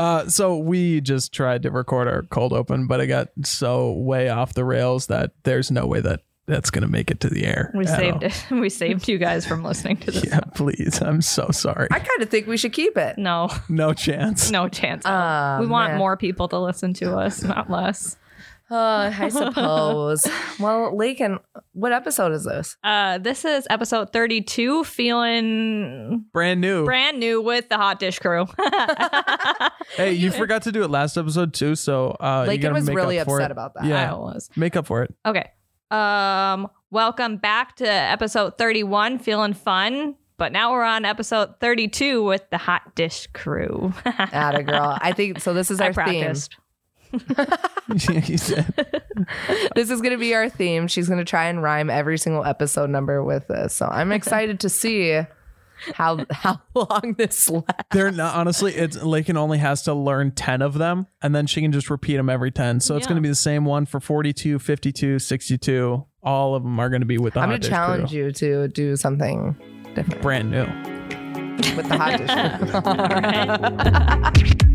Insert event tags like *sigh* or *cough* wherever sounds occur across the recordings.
Uh, so we just tried to record our cold open, but it got so way off the rails that there's no way that that's gonna make it to the air. We saved all. it. *laughs* We saved you guys from listening to this. *laughs* Yeah, please. I'm so sorry. I kind of think we should keep it. No, No chance. no chance. Oh, we want man. more people to listen to us, not less. Uh, I suppose. *laughs* well, Laken, what episode is this? Uh, this is episode 32, feeling Brand new. brand new with the hot dish crew. *laughs* *laughs* hey, you forgot to do it last episode too, so uh, Laken was make really up upset it. about that. Yeah, I was. make up for it. Okay. Um, welcome back to episode 31, feeling fun. But now we're on episode 32 with the hot dish crew. Atta girl. I think so. This is I our theme. *laughs* practiced. you said. This is going to be our theme. She's going to try and rhyme every single episode number with this. So I'm excited to see how how long this lasts. They're not honestly. It's Laken only has to learn ten of them, and then she can just repeat them every ten. So it's going to be the same one for 42, 52, 62. All of them are going to be with the I'm going to challenge crew. you to do something different Brand new. with the hot dish. *laughs* The *laughs*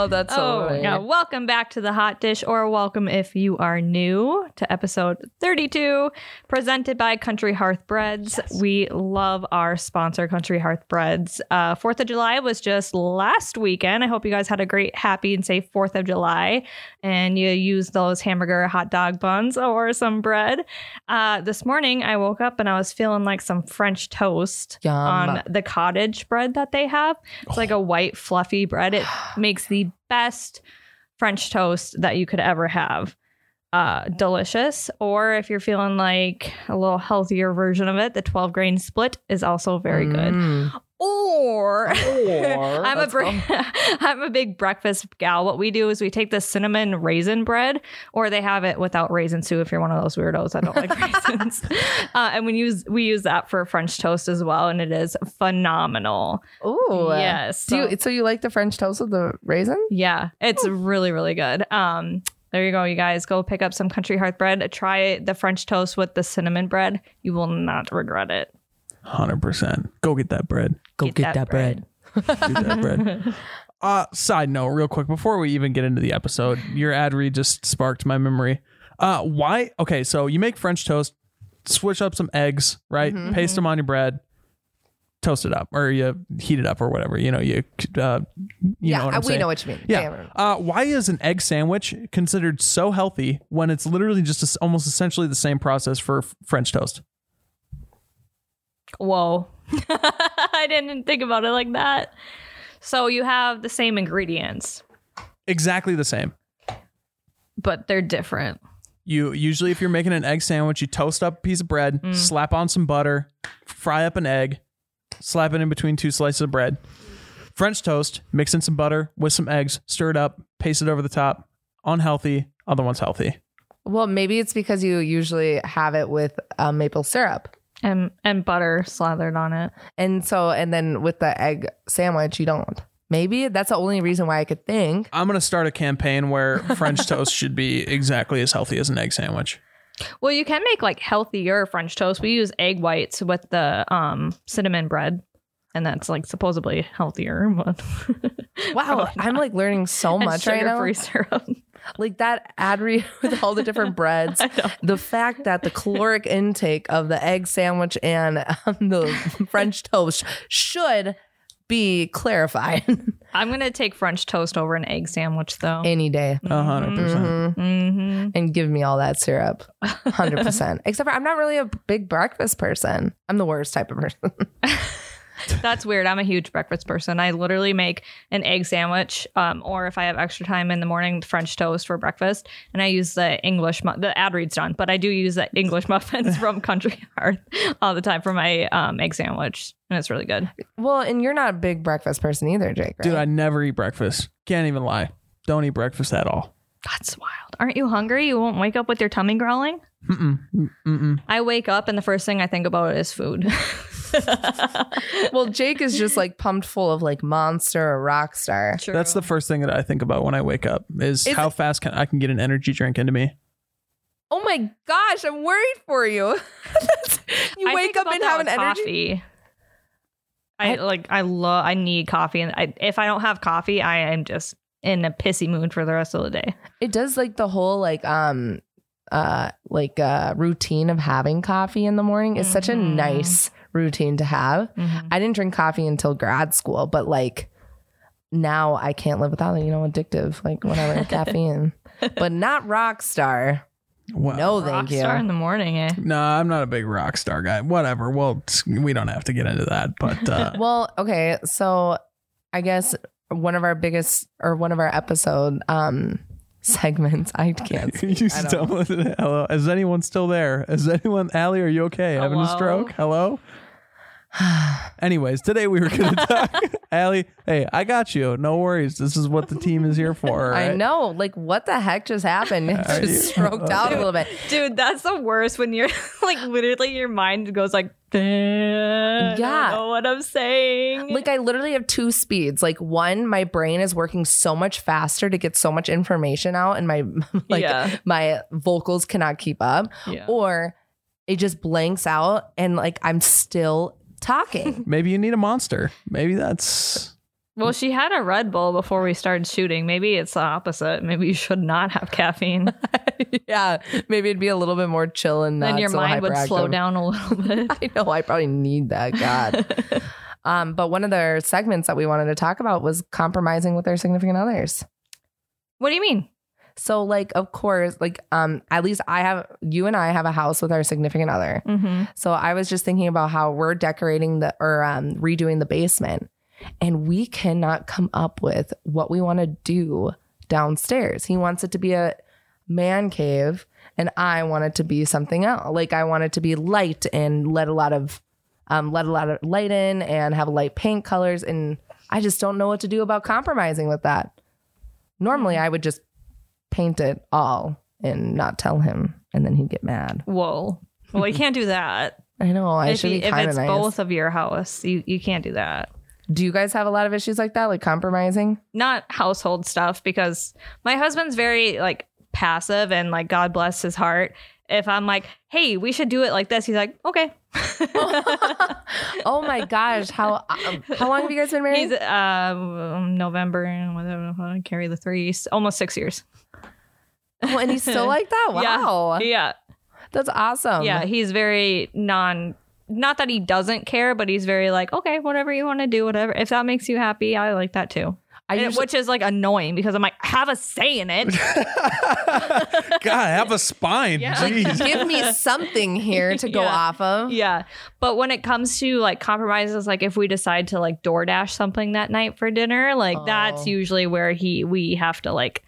oh, that's so Oh. Welcome back to the hot dish, or welcome if you are new to episode 32, presented by Country Hearth Breads. We love our sponsor, Country Hearth Breads. Uh, Fourth of July was just last weekend. I hope you guys had a great, happy, and safe Fourth of July, and you used those hamburger hot dog buns or some bread. Uh, this morning, I woke up and I was feeling like some French toast Yum. on the cottage bread that they have. It's like a white, fluffy bread. It *sighs* makes the best French toast that you could ever have. Uh, delicious. Or if you're feeling like a little healthier version of it, the 12 grain split is also very good. Mm. Or *laughs* I'm a Let's br- *laughs* I'm a big breakfast gal. What we do is we take the cinnamon raisin bread, or they have it without raisins too. If you're one of those weirdos that don't like *laughs* raisins, uh, and we use we use that for French toast as well, and it is phenomenal. Oh Yes. Do you, so you like the French toast with the raisin? Yeah, it's really really good. Um, there you go, you guys. Go pick up some country hearth bread. Try the French toast with the cinnamon bread. You will not regret it. Hundred percent. Go get that bread. Go Get that bread. Do that bread. *laughs* Uh, side note, real quick, before we even get into the episode, your ad read just sparked my memory. Uh, why? Okay, so you make French toast, switch up some eggs, right? Paste them on your bread, toast it up, or you heat it up, or whatever. You know, you, uh, you yeah, know what I- I'm we saying. know what you mean. Yeah. Uh, why is an egg sandwich considered so healthy when it's literally just a- almost essentially the same process for f- French toast? Whoa. *laughs* I didn't think about it like that. So you have the same ingredients, Exactly the same. but they're different. You usually, if you're making an egg sandwich, you toast up a piece of bread, Mm. slap on some butter, fry up an egg, slap it in between two slices of bread. French toast, mix in some butter with some eggs, stir it up, paste it over the top. Unhealthy, other one's healthy. Well, maybe it's because you usually have it with uh, maple syrup. And and butter slathered on it. And so, and then with the egg sandwich, you don't. Maybe that's the only reason why I could think. I'm gonna start a campaign where French *laughs* toast should be exactly as healthy as an egg sandwich. Well, you can make like healthier French toast. We use egg whites with the um cinnamon bread. And that's like supposedly healthier, but Wow, *laughs* I'm like learning so and much right now. sugar-free syrup. Like that ad read *laughs* with all the different breads. *laughs* The fact that the caloric intake of the egg sandwich and um, the French toast should be clarified *laughs* I'm gonna take French toast over an egg sandwich though. any day. Hundred percent. hmm And give me all that syrup. 100%. Except for I'm not really a big breakfast person. I'm the worst type of person. *laughs* That's weird. I'm a huge breakfast person. I literally make an egg sandwich, um, or if I have extra time in the morning, French toast for breakfast. And I use the English, mu- the ad read's done, but I do use the English *laughs* muffins from *laughs* Country Hearth all the time for my um, egg sandwich, and it's really good. well, and you're not a big breakfast person either, Jake, right? Dude, I never eat breakfast. Can't even lie. Don't eat breakfast at all. That's wild. Aren't you hungry? You won't wake up with your tummy growling. Mm-mm. Mm-mm. I wake up and the first thing I think about is food. *laughs* well, Jake is just like pumped full of like monster or rock star. True. That's the first thing that I think about when I wake up is, Is how it- fast can I can get an energy drink into me. Oh my gosh, I'm worried for you. *laughs* you I wake up and have an with energy. coffee. I, like I love I need coffee and I, if I don't have coffee, I am just in a pissy mood for the rest of the day. It does like the whole like um uh like uh routine of having coffee in the morning is such a Mhm. nice routine to have. I didn't drink coffee until grad school, but like now I can't live without it. You know, addictive, like whatever, *laughs* caffeine. But not rock star. Well, No, thank you. Rockstar in the morning, eh? No, I'm not a big rock star guy. Whatever. Well, we don't have to get into that, but uh, *laughs* Well, okay, so I guess one of our biggest or one of our episode um *laughs* segments. I can't. you I stumbled. Hello, is anyone still there? Is anyone? Allie, are you okay? Having a stroke? Hello. *sighs* Anyways, today we were going *laughs* to talk. Allie, hey, I got you. No worries. This is what the team is here for. all *laughs* I right? know. Like, what the heck just happened? It Are just you- stroked out a *laughs* little bit. Dude, that's the worst when you're like literally your mind goes like, yeah, Yeah. I don't know what I'm saying. Like I literally have two speeds. Like one, my brain is working so much faster to get so much information out and my like Yeah. my vocals cannot keep up. Yeah. Or it just blanks out and like I'm still talking. *laughs* Maybe you need a monster. Maybe that's. well, she had a Red Bull before we started shooting. Maybe it's the opposite. Maybe you should not have caffeine. *laughs* yeah. Maybe it'd be a little bit more chill and then your so mind would slow down a little *laughs* bit. I know I probably need that. God. um, but one of the segments that we wanted to talk about was compromising with their significant others. what do you mean? So like of course, like um at least I have you and I have a house with our significant other. Mm-hmm. So I was just thinking about how we're decorating the or um redoing the basement and we cannot come up with what we want to do downstairs. He wants it to be a man cave and I want it to be something else. Like I want it to be light and let a lot of um let a lot of light in and have light paint colors and I just don't know what to do about compromising with that. Normally I would just paint it all and not tell him and then he'd get mad. Whoa. Well, you can't do that. *laughs* I know. I if should you- be if kind of it's nice. both of your house, you, you can't do that. Do you guys have a lot of issues like that, like compromising? Not household stuff because my husband's very like passive and like God bless his heart. If I'm like, hey, we should do it like this, he's like, okay. *laughs* oh my gosh, how um, how long have you guys been *laughs* married? He's um November whatever I carry the three almost six years. Oh, and he's still *laughs* like that. Wow, Yeah. Yeah. that's awesome. Yeah. He's very non not that he doesn't care, but he's very like, okay, whatever you want to do, whatever. If that makes you happy, I like that too. I And- usually, which is like annoying because I'm like, have a say in it. *laughs* *laughs* God, have a spine. Yeah. Jeez. give me something here to go Yeah. off of. yeah. But when it comes to like compromises, like if we decide to like DoorDash something that night for dinner, like that's Oh. usually where he we have to like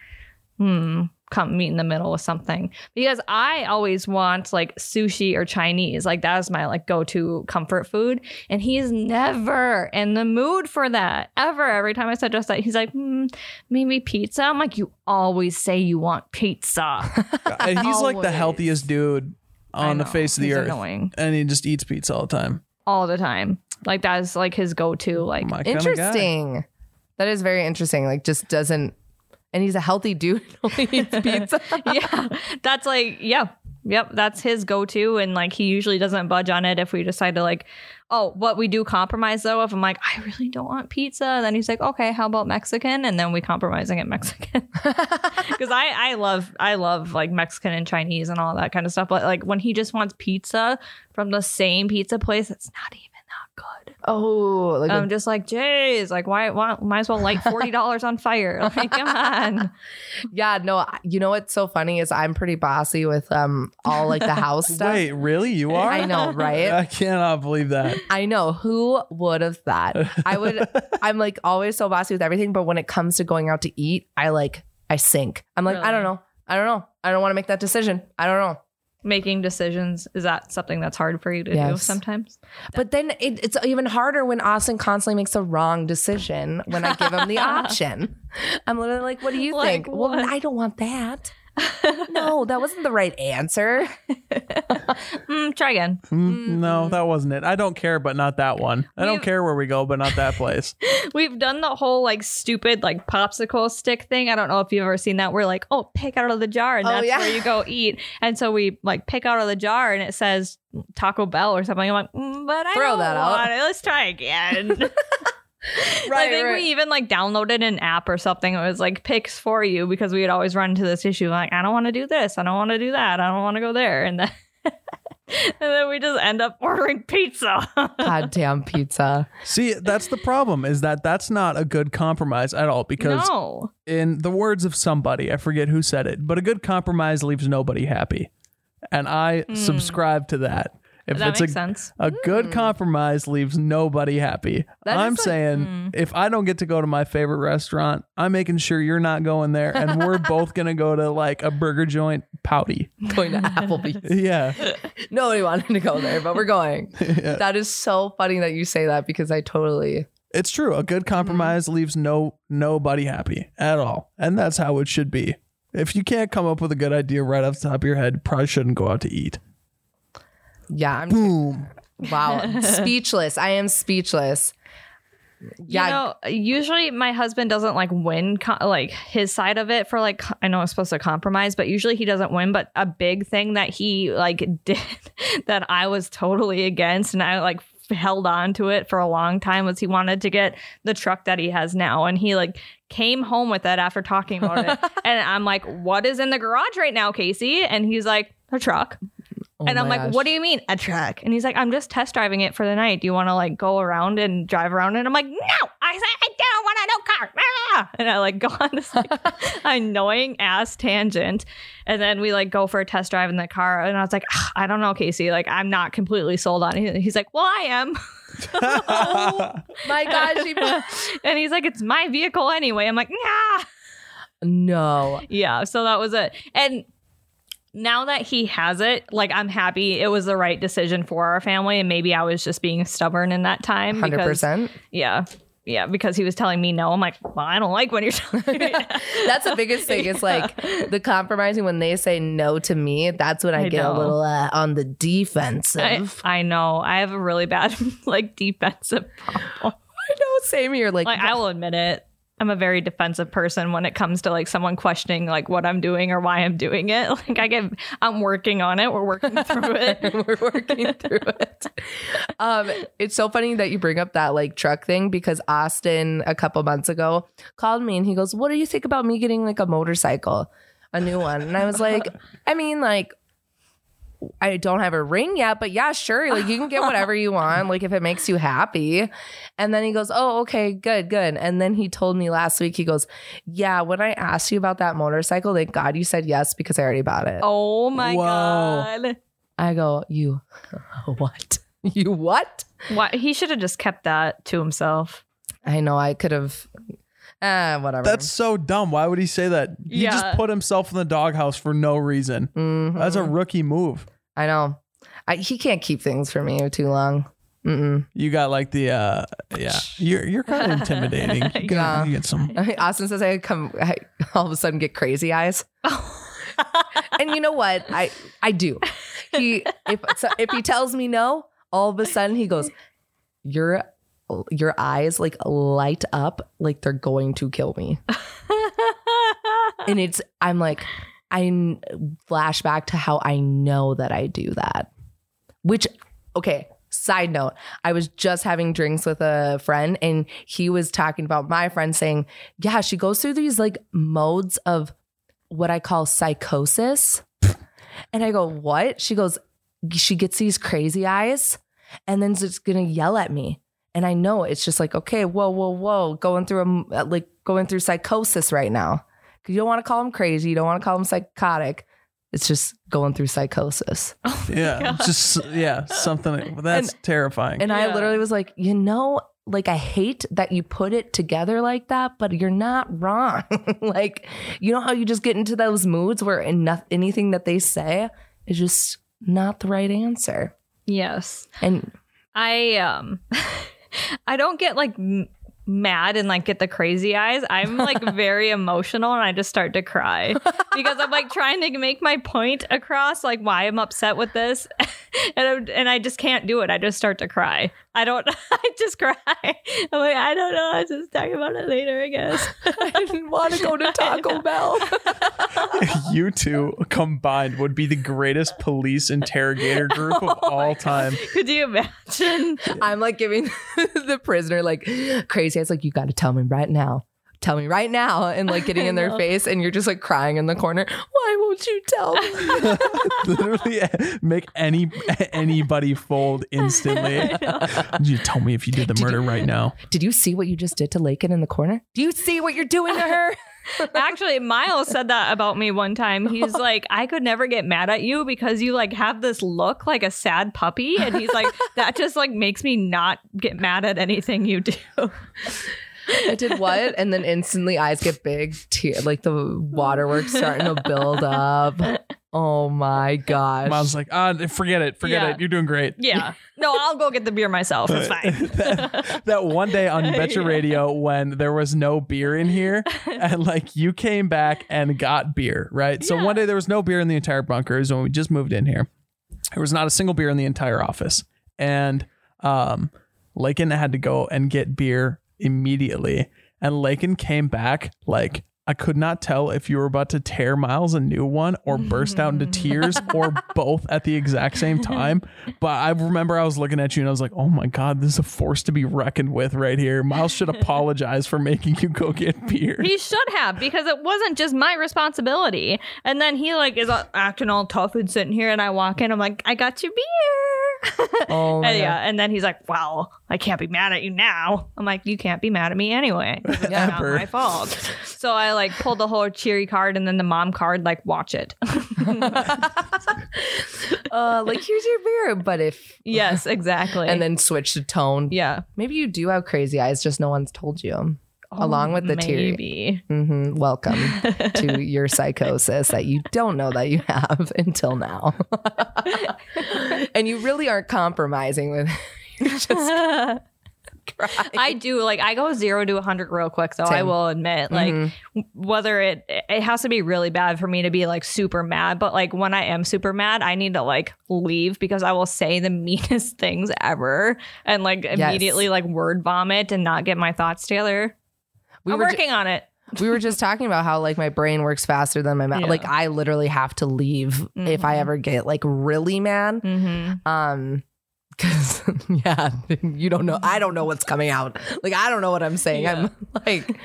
hmm come meet in the middle with something because I always want like sushi or Chinese like that is my like go to comfort food and he's never in the mood for that ever every time I suggest that he's like hmm, maybe pizza I'm like you always say you want pizza *laughs* and he's like the healthiest dude I on the face of the he's earth. annoying And he just eats pizza all the time. all the time like that is like his go to like My kinda. Interesting. That is very interesting. Like, just doesn't. And he's a healthy dude. *laughs* Only eats *laughs* pizza. yeah. That's like yeah. Yep. That's his go-to. And like he usually doesn't budge on it if we decide to like oh what we do compromise though if i'm like i really don't want pizza then he's like okay how about mexican? And then we compromise and get mexican. *laughs* Because i i love i love like mexican and chinese and all that kind of stuff. But like when he just wants pizza from the same pizza place it's not even Oh, like a i'm just like jeez like why, why might as well light *laughs* $40 on fire *laughs* like come on *laughs* Yeah, no, you know what's so funny is I'm pretty bossy with um all like the house stuff. Wait, really? You are? I know, right? I cannot believe that. I know who would have thought. I would I'm like always so bossy with everything, but when it comes to going out to eat, I like I sink. I'm like, I don't know. I don't know. I don't want to make that decision. I don't know. Making decisions is that something that's hard for you to do sometimes But then it, it's even harder when Austin constantly makes a wrong decision when I give him the *laughs* option. I'm literally like, what do you Like think? Well. I don't want that. No, that wasn't the right answer. *laughs* Mm, try again. Mm, No, that wasn't it. I don't care, but not that one. I don't We've- care where we go, but not that place. *laughs* We've done the whole like stupid like popsicle stick thing. I don't know if you've ever seen that. We're like, oh, pick out of the jar, and Oh, that's yeah. where you go eat. And so we like pick out of the jar, and it says Taco Bell or something. I'm like, mm, but I Throw don't that out. want it. Let's try again. *laughs* I think right. we even like downloaded an app or something. It was like picks for you because we had always run into this issue. Like, I don't want to do this. I don't want to do that. I don't want to go there. And then, *laughs* and then we just end up *laughs* ordering pizza. Goddamn pizza. See, that's the problem is that that's not a good compromise at all because no. in the words of somebody, I forget who said it, but a good compromise leaves nobody happy. And I hmm. subscribe to that. If Hmm. That it's makes a, sense. a good compromise leaves nobody happy. That I'm is like- saying if I don't get to go to my favorite restaurant, I'm making sure you're not going there and we're *laughs* both going to go to like a burger joint pouty. *laughs* Going to Applebee's. *laughs* Yeah. Nobody wanted to go there, but we're going. Yeah. That is so funny that you say that because I totally It's true. A good compromise leaves no nobody happy at all. And that's how it should be. If you can't come up with a good idea right off the top of your head, probably shouldn't go out to eat. Yeah, I'm Boom. wow. speechless. I am speechless. Yeah. You know, usually my husband doesn't like win co- like his side of it for like I know I'm supposed to compromise, but usually he doesn't win. But a big thing that he like *laughs* did that I was totally against, and I like held on to it for a long time was he wanted to get the truck that he has now, and he like came home with it after talking about it, *laughs* and I'm like, "What is in the garage right now, Casey?" And he's like, "A truck." Oh and I'm like, gosh. what do you mean a truck? And he's like, I'm just test driving it for the night. Do you want to like go around and drive around? And I'm like, no, I said I don't want a new car. Ah! And I like *laughs* go on this like *laughs* annoying ass tangent. And then we like go for a test drive in the car. And I was like, "Ah, I don't know, Casey. Like, I'm not completely sold on it. He's like, well, I am. *laughs* My gosh. he- and he's like, it's my vehicle anyway. I'm like, nah. no. Yeah, so that was it. And now that he has it, like I'm happy it was the right decision for our family. And maybe I was just being stubborn in that time. Hundred percent. Yeah. Yeah, because he was telling me no. I'm like, well, I don't like when you're telling me. *laughs* That's the biggest thing. It's like the compromising when they say no to me. That's when I, I get know. a little uh, on the defensive. I, I know. I have a really bad *laughs* like defensive problem. I know. Same here. Like, Like I will admit it. I'm a very defensive person when it comes to like someone questioning like what I'm doing or why I'm doing it. *laughs* Like I get I'm working on it. We're working through *laughs* it. we're working through it. Um, it's so funny that you bring up that like truck thing because Austin a couple months ago called me and he goes, "What do you think about me getting like a motorcycle, a new one?" And I was like, *laughs* "I mean, like." I don't have a ring yet, but yeah, sure. Like you can get whatever you want, like if it makes you happy. And then he goes, Oh, okay, good, good. And then he told me last week, he goes, Yeah, when I asked you about that motorcycle, thank God you said yes because I already bought it. Oh my Whoa. god. I go, You *laughs* what? You what? Why he should have just kept that to himself. I know I could have uh whatever. That's so dumb. Why would he say that? He Yeah. just put himself in the doghouse for no reason. Mhm. That's a rookie move. I know. I, he can't keep things for me too long. Mm-mm. You got like the uh yeah. You're you're kind of *laughs* intimidating. You get, Yeah. you get some Austin says I come I all of a sudden get crazy eyes. *laughs* and you know what? I I do. He if so if he tells me no, all of a sudden he goes, Your your eyes like light up like they're going to kill me. *laughs* And it's I'm like I n- flash back to how I know that I do that. Which okay, side note, I was just having drinks with a friend and he was talking about my friend saying, "Yeah, she goes through these like modes of what I call psychosis." And I go, "What?" She goes, "She gets these crazy eyes and then it's to yell at me." And I know it's just like, "Okay, whoa, whoa, whoa, going through a like going through psychosis right now." Cuz you don't want to call him crazy, you don't want to call him psychotic. It's just going through psychosis. *laughs* yeah, just yeah, something that's terrifying. And I literally was like, you know, like I hate that you put it together like that, but you're not wrong. *laughs* like, you know how you just get into those moods where enough, anything that they say is just not the right answer. yes. And I um *laughs* I don't get like m- mad and like get the crazy eyes, I'm like *laughs* very emotional and I just start to cry because I'm like trying to make my point across, like why I'm upset with this, *laughs* and I'm, and I just can't do it. I just start to cry. I don't. *laughs* I just cry. I'm like I don't know. I just talk about it later. I guess. *laughs* I didn't want to go to *laughs* Taco Bell. you two combined would be the greatest police interrogator group of oh all time. Could you imagine? I'm like giving the prisoner like crazy. It's like you got to tell me right now. Tell me right now, and like getting *laughs* in their face, and you're just like crying in the corner. Why won't you tell me? *laughs* *laughs* Literally eh, make any anybody fold instantly. You tell me if you did the murder right now. Did you see what you just did to Laken in the corner? Do you see what you're doing to her? Actually, Miles said that about me one time. He's like, I could never get mad at you because you like have this look like a sad puppy. And he's like, that just like makes me not get mad at anything you do. I did what? And then instantly eyes get big, tear like the waterworks starting to build up. Oh my gosh. Mom's like, ah, forget it, forget Yeah. it. You're doing great. Yeah. No, I'll go get the beer myself. It's fine. *laughs* that, that one day on *laughs* Betcha Radio when there was no beer in here, *laughs* and like you came back and got beer, right? So Yeah. one day there was no beer in the entire bunker. It was when we just moved in here. There was not a single beer in the entire office, and um, Laken had to go and get beer immediately. And Laken came back like. I could not tell if you were about to tear Miles a new one or burst out into *laughs* tears or both at the exact same time. But I remember I was looking at you and I was like, oh my God, this is a force to be reckoned with right here. Miles should apologize for making you go get beer. He should have because it wasn't just my responsibility. And then he like is acting all tough and sitting here, and I walk in. I'm like, I got you beer. *laughs* Oh and yeah, and then he's like, "Well, I can't be mad at you now." I'm like, "You can't be mad at me anyway. *laughs* It's not Ever. my fault." So I like pulled the whole cheery card and then the mom card. Like, watch it. *laughs* uh, like here's your beer, but if yes, exactly. and then switch the tone. yeah, Maybe you do have crazy eyes, just no one's told you. Along with the tear. maybe. hmm Welcome to *laughs* your psychosis that you don't know that you have until now. *laughs* and you really aren't compromising with *laughs* you're just crying. I do like I go zero to 100 real quick though. I will admit like Mhm. whether it it has to be really bad for me to be like super mad, but like when I am super mad, I need to like leave because I will say the meanest things ever and like immediately like word vomit and not get my thoughts together. We I'm were ju- working on it. *laughs* we were just talking about how like my brain works faster than my mouth. Yeah. Like I literally have to leave if I Mhm. ever get like really mad. Mm-hmm. Um *laughs* because *laughs* yeah, you don't know. I don't know what's coming out. Like I don't know what I'm saying. I'm like,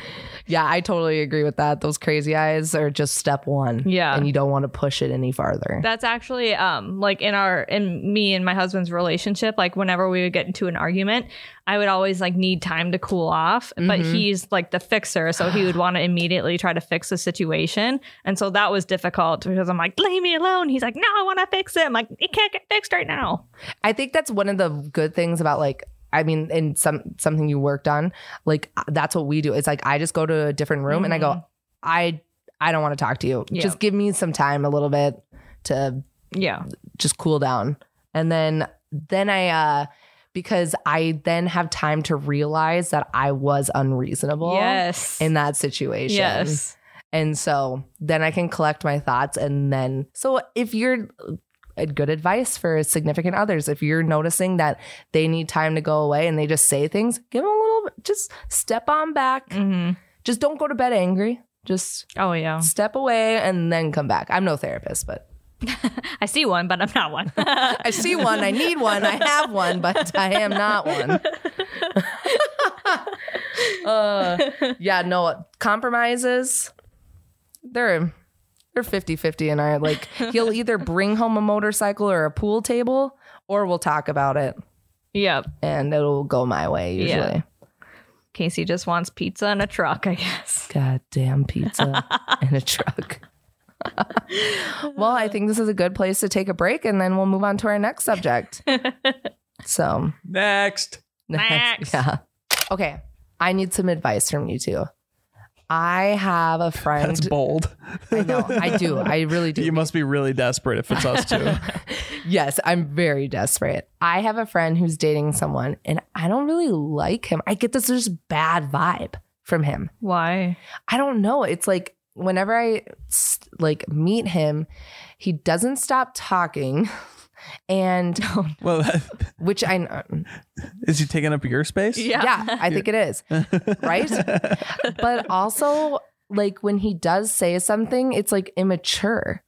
yeah, I totally agree with that. Those crazy eyes are just step one. Yeah. and you don't want to push it any farther. That's actually um like in our in me and my husband's relationship, like whenever we would get into an argument, I would always like need time to cool off. But Mhm. he's like the fixer, so he would *sighs* want to immediately try to fix the situation. And so that was difficult because I'm like, leave me alone. He's like, No, I want to fix it. I'm like, it can't get fixed right now. I think that's one of the good things about like I mean, in some something you worked on, like that's what we do. It's like I just go to a different room and I go, I I don't want to talk to you. Yeah. Just give me some time, a little bit to Yeah. just cool down, and then then I uh because I then have time to realize that I was unreasonable Yes. in that situation. yes. And so then I can collect my thoughts. And then, so if you're a good advice for significant others, if you're noticing that they need time to go away and they just say things, give them a little, just step on back. hmm Just don't go to bed angry. Just Oh yeah. step away and then come back. I'm no therapist, but *laughs* I see one, but I'm not one. *laughs* I see one. I need one. I have one, but I am not one. *laughs* uh, yeah, no compromises. They're they're 50-50 and I like he'll either bring home a motorcycle or a pool table or we'll talk about it yep. and it'll go my way usually. Yeah. Casey just wants pizza and a truck, I guess. God damn pizza and a truck. *laughs* well, I think this is a good place to take a break and then we'll move on to our next subject. *laughs* so Next. Next. *laughs* yeah. Okay. I need some advice from you two. I have a friend. That's bold. I know. I do. I really do. You must be really desperate if it's us too. Yes, I'm very desperate. I have a friend who's dating someone and I don't really like him. I get this just bad vibe from him. Why? I don't know. It's like whenever I like meet him, he doesn't stop talking. *laughs* And *laughs* well, *laughs* which I um, is he taking up your space? yeah, I think it is. Right? but also like when he does say something, it's like immature.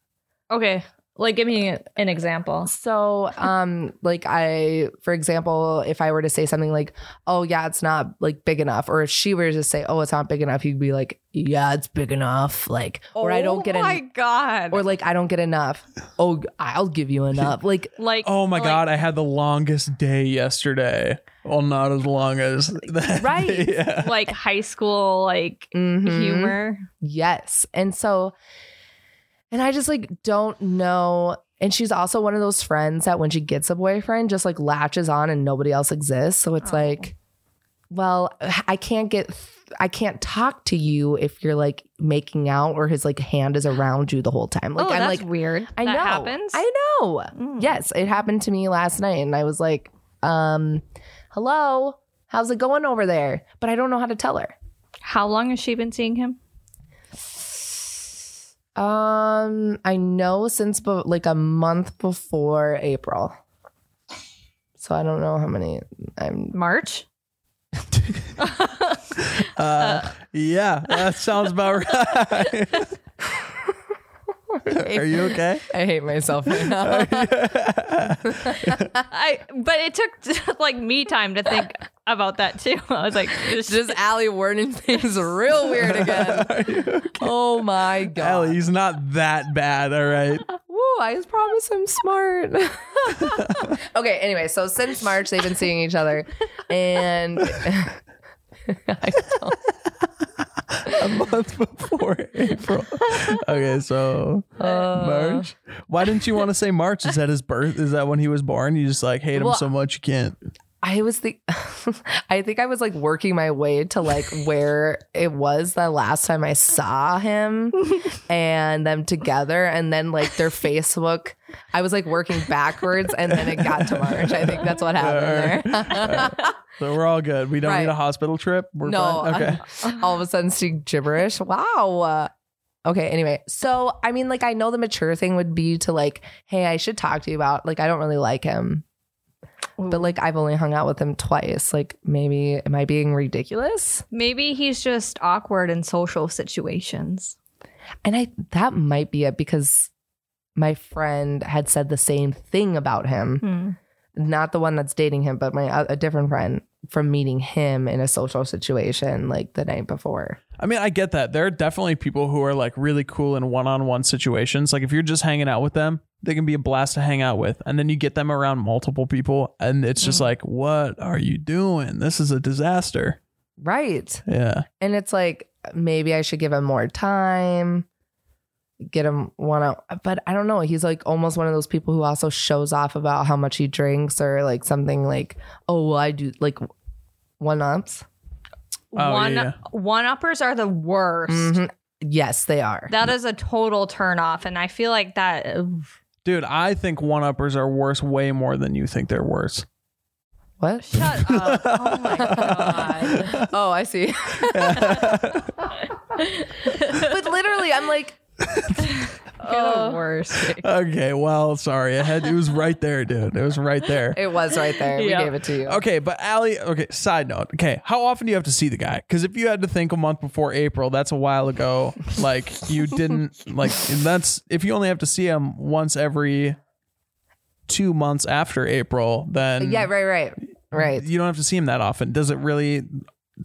Okay. Like, give me an example. So, um, like I, for example, if I were to say something like, "Oh yeah, it's not like big enough," or if she were to say, "Oh, it's not big enough," he'd be like, "Yeah, it's big enough." Like, or I don't get Oh my en- god. or like I don't get enough. Oh, I'll give you enough. Like, *laughs* like Oh my like- god, I had the longest day yesterday. Well, not as long as *laughs* that. Right. *laughs* yeah. like high school like mhm. humor. Yes. And so, and I just like don't know. And she's also one of those friends that when she gets a boyfriend, just like latches on and nobody else exists. So it's Oh. like, well, I can't get, I can't talk to you if you're like making out or his like hand is around you the whole time. Like oh, I'm that's like, weird. I that know. happens. I know. Mm. Yes, it happened to me last night, and I was like, um, hello, how's it going over there? But I don't know how to tell her. How long has she been seeing him? Um, I know since be- like a month before April. So I don't know how many I'm March. *laughs* Uh, yeah, that sounds about right. *laughs* *laughs* Are you okay? *laughs* I hate myself right now. *laughs* I but it took like me time to think about that too. I was like, this Just Allie wording things real weird again. Oh my god. Allie, he's not that bad, all right? Woo, I promise I'm smart. okay, anyway, so since March they've been seeing each other and I don't- A *laughs* month before April. *laughs* Okay, so uh. March. Why didn't you want to say March? Is that his birth? Is that when he was born? You just like hate him Well, so much you can't. I was the *laughs* I think I was like working my way to like where it was the last time I saw him and them together and then like their Facebook I was like working backwards and then it got to March. I think that's what happened there. So we're all good. We don't Right. need a hospital trip. We're no. fine. Okay. all of a sudden speak gibberish. Wow. Okay, anyway. So, I mean, like, I know the mature thing would be to, like, hey, I should talk to you about, like, I don't really like him. But, like, I've only hung out with him twice. Like, maybe, am I being ridiculous? maybe he's just awkward in social situations. And I, that might be it because my friend had said the same thing about him. Hmm. Not the one that's dating him, but my, a different friend from meeting him in a social situation, like, the night before. I mean, I get that. There are definitely people who are like really cool in one on one situations. Like if you're just hanging out with them, they can be a blast to hang out with. And then you get them around multiple people and it's just mm. like, what are you doing? This is a disaster. Right. Yeah. And it's like maybe I should give him more time, get him one out. But I don't know. He's like almost one of those people who also shows off about how much he drinks or like something like, oh, well, I do like one ups. Oh, one yeah, one uppers are the worst. Mhm. Yes, they are. That is a total turn off, and I feel like that. Dude, I think one uppers are worse way more than you think they're worse. what? Shut up! Oh my *laughs* god! Oh, I see. *laughs* but literally, I'm like, *laughs* You're the oh. worst. *laughs* Okay, well, sorry. I had it was right there, dude. It was right there. it was right there. Yeah. We gave it to you. Okay, but Allie, okay, side note. Okay, how often do you have to see the guy? Because if you had to think a month before April, that's a while ago. *laughs* Like, you didn't, like, that's, if you only have to see him once every two months after April, then Yeah, right, right, right. you don't have to see him that often. Does it really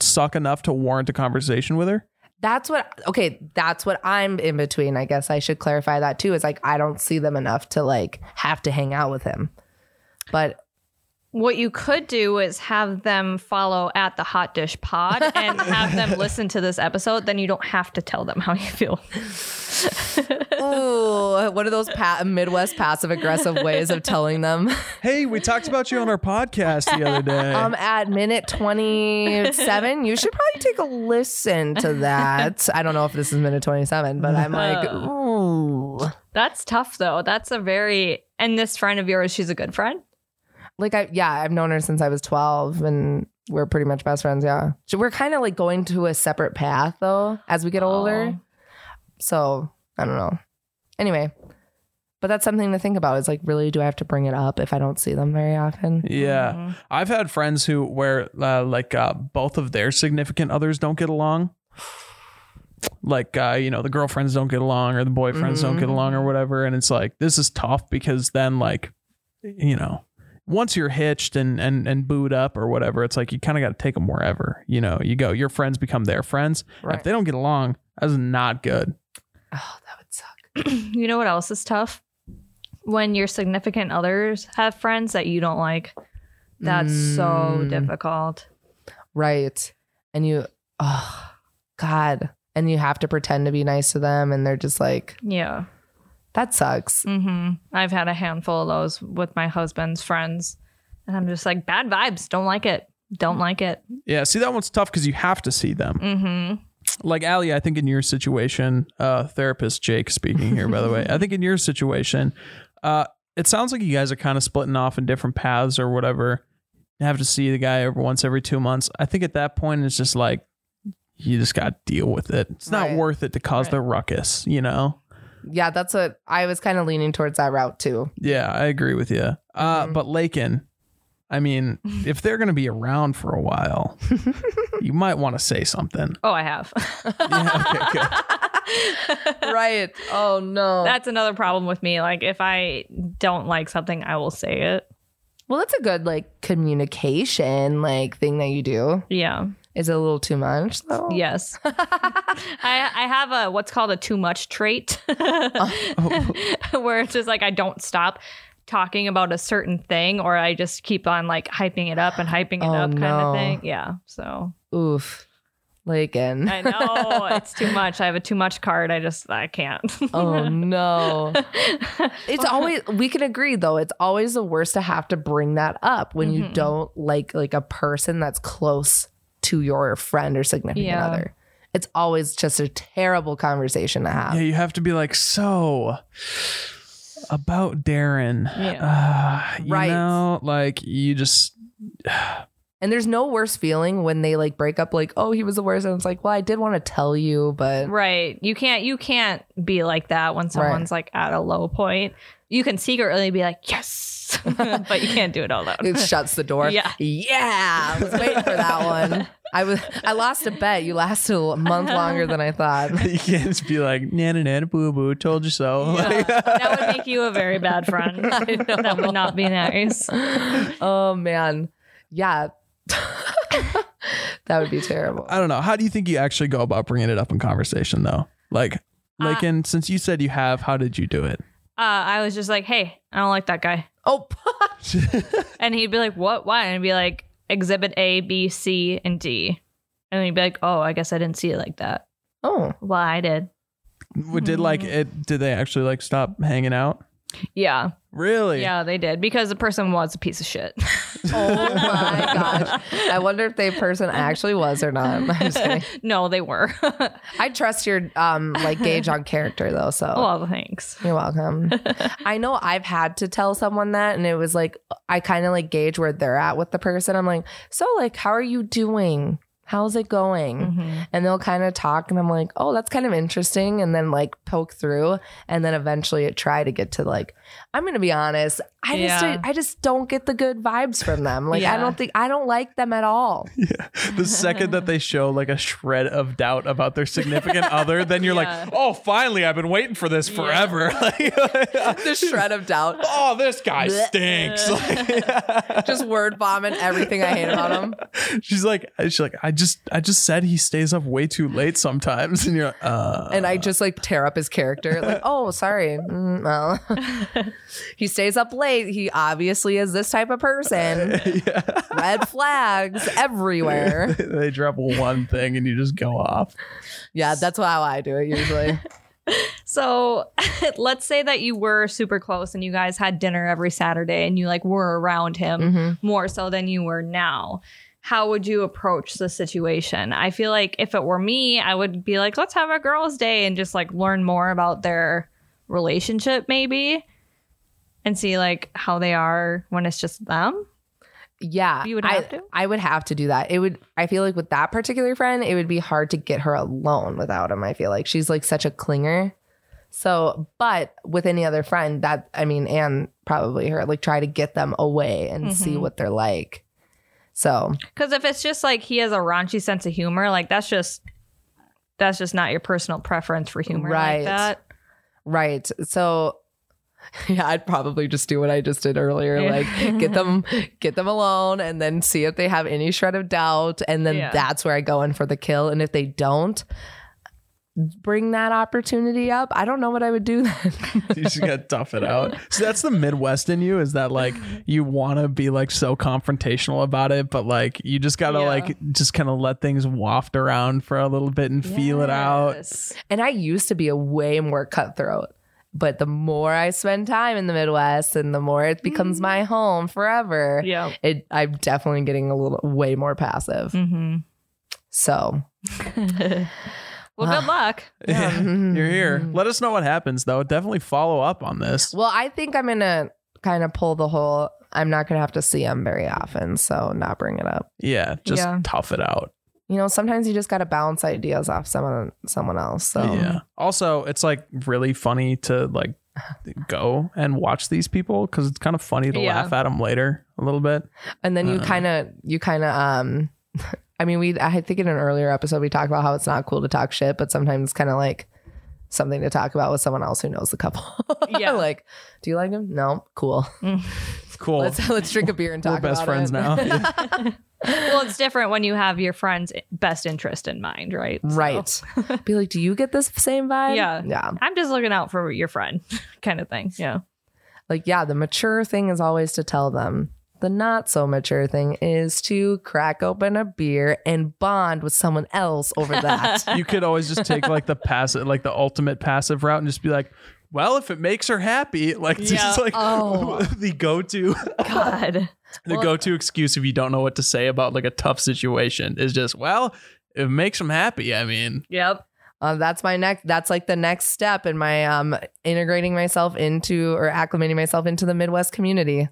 suck enough to warrant a conversation with her? That's what okay, that's what I'm in between. I guess I should clarify that too. Is like I don't see them enough to like have to hang out with him. But What you could do is have them follow at the Hot Dish Pod and *laughs* have them listen to this episode. Then you don't have to tell them how you feel. ooh, what what are those pa- Midwest passive aggressive ways of telling them? Hey, we talked about you on our podcast the other day. *laughs* Um, at minute twenty seven, you should probably take a listen to that. I don't know if this is minute twenty seven, but I'm like, ooh, That's tough though. That's a very and this friend of yours, she's a good friend. Like I yeah, I've known her since I was twelve, and we're pretty much best friends. Yeah, so we're kind of like going to a separate path though as we get older. So I don't know. Anyway, but that's something to think about. Is like, really, do I have to bring it up if I don't see them very often? yeah. Mm-hmm. I've had friends who where uh, like uh, both of their significant others don't get along. Like uh, you know, the girlfriends don't get along or the boyfriends don't get along or whatever, and it's like this is tough because then like, you know, once you're hitched and and and booed up or whatever, it's like you kind of got to take them wherever. You know, you go. Your friends become their friends. Right. If they don't get along, that's not good. Oh, that would suck. *clears throat* You know what else is tough? When your significant others have friends that you don't like. That's so Mm. difficult. Right. And you, oh, God. And you have to pretend to be nice to them. And they're just like, Yeah. That sucks. hmm I've had a handful of those with my husband's friends. And I'm just like, bad vibes. Don't like it. Don't like it. Yeah, see that one's tough because you have to see them. Mm-hmm. like Allie, I think in your situation, uh, therapist Jake speaking here, by the way, *laughs* I think in your situation, uh, it sounds like you guys are kind of splitting off in different paths or whatever. You have to see the guy every once every two months. I think at that point, it's just like you just got to deal with it. It's not Right. worth it to cause Right. the ruckus, you know? Yeah, that's what I was kind of leaning towards that route too. Yeah, I agree with you. Uh, Mhm. But Laken, I mean, *laughs* if they're going to be around for a while, *laughs* you might want to say something. Oh, I have. *laughs* Yeah, okay, good. right. Oh, no. That's another problem with me. Like, if I don't like something, I will say it. well, that's a good like communication like thing that you do. Yeah. Is it a little too much though? Yes. *laughs* I I have a what's called a too much trait, *laughs* where it's just like I don't stop talking about a certain thing, or I just keep on like hyping it up and hyping it Oh, up, kind no. of thing. Yeah. So Oof. Laken. I know it's too much. I have a too much card. I just I can't. Oh no. *laughs* It's always we can agree though, it's always the worst to have to bring that up when you Mhm. don't like like a person that's close to your friend or significant Yeah. other. It's always just a terrible conversation to have. Yeah, you have to be like, so about Darren. Uh, you Right. know, like you just *sighs* And there's no worse feeling when they like break up like, "Oh, he was the worst." And it's like, "Well, I did want to tell you, but right. You can't. You can't be like that when someone's like at a low point. You can secretly be like yes, *laughs* but you can't do it all out. it shuts the door." Yeah. Yeah. I was waiting for that one. I was I lost a bet. You lasted a month *laughs* longer than I thought. *laughs* you can't just be like, nana nana boo boo, told you so. Like, that would make you a very bad friend. That would not be nice. oh man. Yeah. that would be terrible. I don't know. How do you think you actually go about bringing it up in conversation though? Like, Uh, Laken, since you said you have, how did you do it? Uh, I was just like, hey, I don't like that guy. Oh, *laughs* *laughs* And he'd be like, what? Why? And I'd be like, exhibit A, B, C, and D. And he'd be like, oh, I guess I didn't see it like that. oh. Well, I did. Did like it? Did they actually like stop hanging out? Yeah. Really? Yeah, they did because the person was a piece of shit. *laughs* Oh my gosh. I wonder if the person actually was or not. *laughs* I'm just no, they were. *laughs* I trust your um like gauge on character though, so well, thanks. you're welcome. I know I've had to tell someone that and it was like I kind of like gauge where they're at with the person. I'm like, "So like how are you doing? How's it going?" Mhm. And they'll kind of talk and I'm like, "Oh, that's kind of interesting." And then like poke through and then eventually it try to get to like I'm going to be honest, I just Yeah. I just don't get the good vibes from them. Like I don't think I don't like them at all. *laughs* Yeah. The second that they show like a shred of doubt about their significant *laughs* other, then you're Yeah. like, oh, finally, I've been waiting for this forever. Like, *laughs* the shred of doubt. oh, this guy stinks. Like, Just word vomit everything I hate about him. she's like, she's like, I just, I just said he stays up way too late sometimes, and you're like, uh, And I just like tear up his character. Like, oh, sorry. Mm, well, he stays up late. He obviously is this type of person. *laughs* Red flags everywhere. *laughs* they drop one thing and you just go off. Yeah, that's how I do it usually. *laughs* So let's say that you were super close and you guys had dinner every Saturday and you like were around him Mm-hmm. more so than you were now. How would you approach the situation? I feel like if it were me, I would be like, let's have a girls' day and just like learn more about their relationship, maybe, and see like how they are when it's just them. Yeah, You would I, have to? I would have to do that. It would. I feel like with that particular friend, it would be hard to get her alone without him. I feel like she's like such a clinger. So, but with any other friend, that I mean, and probably her, like try to get them away and see Mhm. what they're like. So, Because if it's just like he has a raunchy sense of humor, like that's just that's just not your personal preference for humor Right. like that. right. So, yeah, *laughs* I'd probably just do what I just did earlier, Yeah. like get them, *laughs* get them alone, and then see if they have any shred of doubt, and then Yeah. that's where I go in for the kill. And if they don't bring that opportunity up, I don't know what I would do *laughs* then. you just gotta tough it out. So that's the Midwest in you. Is that like you want to be like so confrontational about it, but like you just gotta Yeah. like just kind of let things waft around for a little bit and feel it out. And I used to be a way more cutthroat. But the more I spend time in the Midwest and the more it becomes my home forever, Yeah. it I'm definitely getting a little way more passive. Mm-hmm. So *laughs* Well, good *sighs* luck. Yeah, *laughs* you're here. Let us know what happens though. Definitely follow up on this. well, I think I'm gonna kind of pull the whole I'm not gonna have to see him very often, so not bring it up. Yeah, just Yeah. tough it out. You know, sometimes you just gotta bounce ideas off someone someone else. So Yeah. Also, it's like really funny to like *laughs* go and watch these people because it's kind of funny to Yeah. laugh at them later a little bit. and then you Uh. kind of you kind of um *laughs* i mean we i think in an earlier episode we talked about how it's not cool to talk shit but sometimes it's kind of like something to talk about with someone else who knows the couple *laughs* Yeah. like do you like him no cool Cool. let's let's drink a beer and talk. We're best about friends it. now. Yeah. Well, it's different when you have your friend's best interest in mind, right? So- right be like do you get this same vibe Yeah. yeah I'm just looking out for your friend, *laughs* kind of thing. Yeah. like yeah the mature thing is always to tell them the not so mature thing is to crack open a beer and bond with someone else over that *laughs* you could always just take like the passive, like the ultimate passive route, and just be like, "Well, if it makes her happy, like Yeah. is like Oh. *laughs* the go-to, God. *laughs* the Well- go-to excuse if you don't know what to say about like a tough situation is just, well, it makes them happy. I mean, Yep. Uh, that's my next. That's like the next step in my um integrating myself into or acclimating myself into the Midwest community.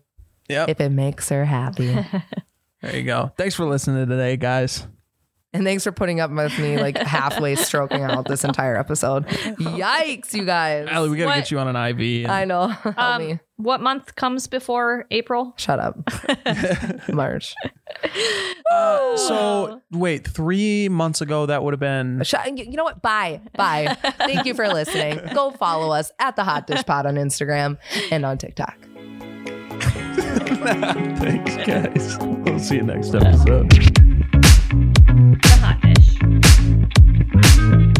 yep. If it makes her happy, *laughs* there you go. Thanks for listening today, guys. And thanks for putting up with me like *laughs* halfway stroking out this entire episode. Yikes, you guys! Allie, we gotta get you on an IV. and- I know. *laughs* Help Um, me. what month comes before April? Shut up. *laughs* March. Uh, so wait, three months ago that would have been Shut, you know what? Bye. Bye. Thank you for listening. Go follow us at the Hot Dish Pod on Instagram and on TikTok. Thanks, guys. We'll see you next episode the hot dish.